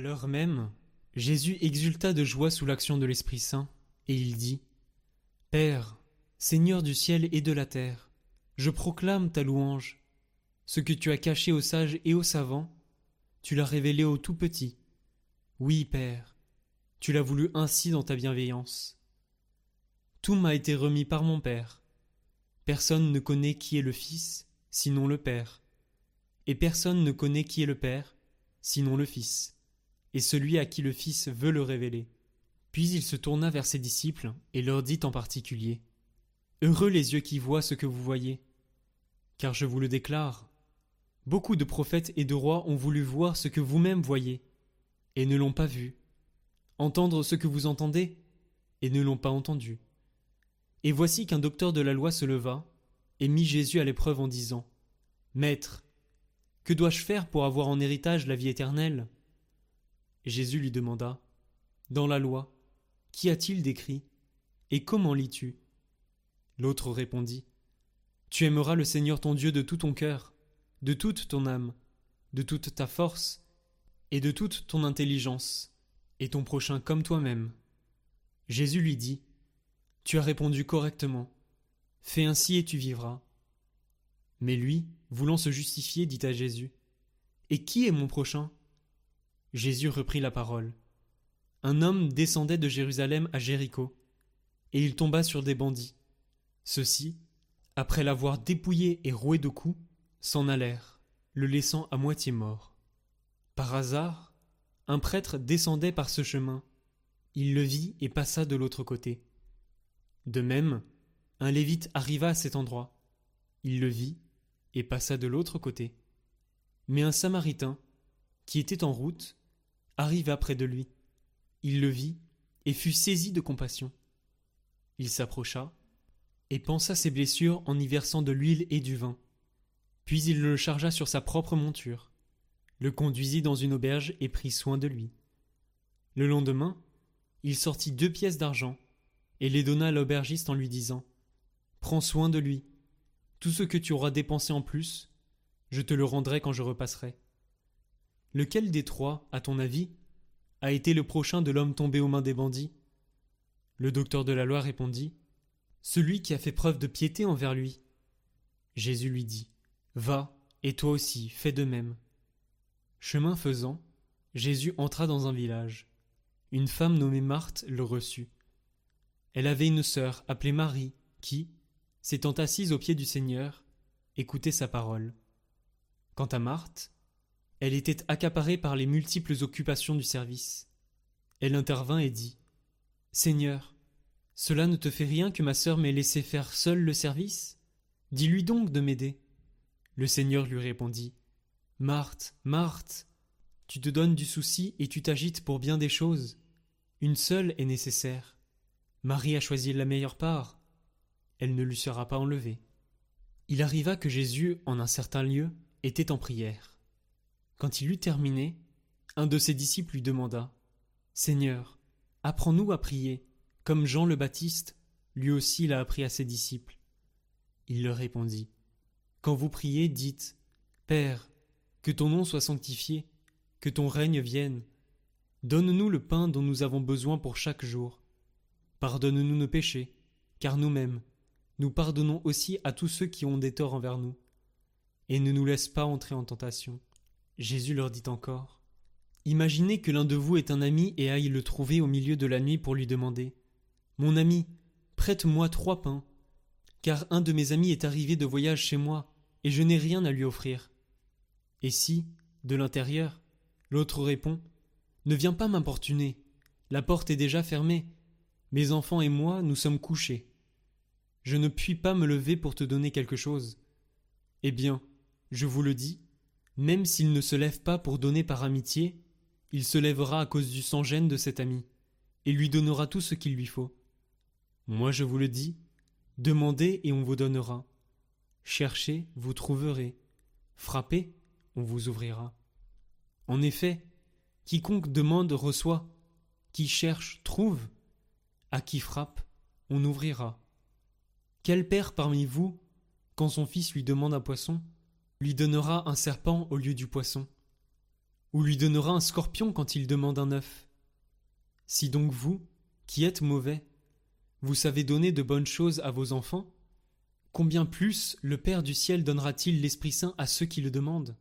L'heure même, Jésus exulta de joie sous l'action de l'Esprit Saint, et il dit Père, Seigneur du ciel et de la terre, je proclame ta louange. Ce que tu as caché aux sages et aux savants, tu l'as révélé aux tout petits. Oui, Père, tu l'as voulu ainsi dans ta bienveillance. Tout m'a été remis par mon Père. Personne ne connaît qui est le Fils, sinon le Père. Et personne ne connaît qui est le Père, sinon le Fils, et celui à qui le Fils veut le révéler. Puis il se tourna vers ses disciples et leur dit en particulier Heureux les yeux qui voient ce que vous voyez. Car je vous le déclare, beaucoup de prophètes et de rois ont voulu voir ce que vous-même voyez, et ne l'ont pas vu, entendre ce que vous entendez, et ne l'ont pas entendu. Et voici qu'un docteur de la loi se leva, et mit Jésus à l'épreuve en disant Maître, que dois-je faire pour avoir en héritage la vie éternelle? Jésus lui demanda Dans la loi, Qu'y a-t-il décrit Et comment lis-tu? L'autre répondit Tu aimeras le Seigneur ton Dieu de tout ton cœur, de toute ton âme, de toute ta force, et de toute ton intelligence, et ton prochain comme toi-même. Jésus lui dit Tu as répondu correctement. Fais ainsi et tu vivras. Mais lui, voulant se justifier, dit à Jésus Et qui est mon prochain? Jésus reprit la parole un homme descendait de Jérusalem à Jéricho, et il tomba sur des bandits. Ceux-ci, après l'avoir dépouillé et roué de coups, s'en allèrent, le laissant à moitié mort. Par hasard, un prêtre descendait par ce chemin. Il le vit et passa de l'autre côté. De même, un lévite arriva à cet endroit. Il le vit et passa de l'autre côté. Mais un samaritain, qui était en route, arriva près de lui. Il le vit et fut saisi de compassion. Il s'approcha et pansa ses blessures en y versant de l'huile et du vin. Puis il le chargea sur sa propre monture, le conduisit dans une auberge et prit soin de lui. Le lendemain, il sortit deux pièces d'argent et les donna à l'aubergiste en lui disant Prends soin de lui. Tout ce que tu auras dépensé en plus, je te le rendrai quand je repasserai. Lequel des trois, à ton avis, a été le prochain de l'homme tombé aux mains des bandits? Le docteur de la loi répondit Celui qui a fait preuve de piété envers lui. Jésus lui dit Va, et toi aussi, fais de même. Chemin faisant, Jésus entra dans un village. Une femme nommée Marthe le reçut. Elle avait une sœur appelée Marie, qui, s'étant assise aux pieds du Seigneur, écoutait sa parole. Quant à Marthe, elle était accaparée par les multiples occupations du service. Elle intervint et dit Seigneur, cela ne te fait rien que ma sœur m'ait laissé faire seule le service? Dis-lui donc de m'aider. Le Seigneur lui répondit Marthe, Marthe, tu te donnes du souci et tu t'agites pour bien des choses. Une seule est nécessaire. Marie a choisi la meilleure part. Elle ne lui sera pas enlevée. Il arriva que Jésus, en un certain lieu, était en prière. Quand il eut terminé, un de ses disciples lui demanda Seigneur, apprends-nous à prier, comme Jean le Baptiste, lui aussi l'a appris à ses disciples. Il leur répondit Quand vous priez, dites Père, que ton nom soit sanctifié, que ton règne vienne. Donne-nous le pain dont nous avons besoin pour chaque jour. Pardonne-nous nos péchés, car nous-mêmes, nous pardonnons aussi à tous ceux qui ont des torts envers nous. Et ne nous laisse pas entrer en tentation. Jésus leur dit encore Imaginez que l'un de vous est un ami et aille le trouver au milieu de la nuit pour lui demander Mon ami, prête-moi trois pains, car un de mes amis est arrivé de voyage chez moi, et je n'ai rien à lui offrir. Et si, de l'intérieur, l'autre répond Ne viens pas m'importuner, la porte est déjà fermée, mes enfants et moi nous sommes couchés. Je ne puis pas me lever pour te donner quelque chose. Eh bien, je vous le dis, même s'il ne se lève pas pour donner par amitié, il se lèvera à cause du sang-gêne de cet ami, et lui donnera tout ce qu'il lui faut. Moi je vous le dis, demandez et on vous donnera. Cherchez, vous trouverez. Frappez, on vous ouvrira. En effet, quiconque demande reçoit, qui cherche trouve, à qui frappe, on ouvrira. Quel père parmi vous, quand son fils lui demande un poisson, lui donnera un serpent au lieu du poisson Ou lui donnera un scorpion quand il demande un œuf. Si donc vous, qui êtes mauvais, vous savez donner de bonnes choses à vos enfants, combien plus le Père du ciel donnera-t-il l'Esprit Saint à ceux qui le demandent?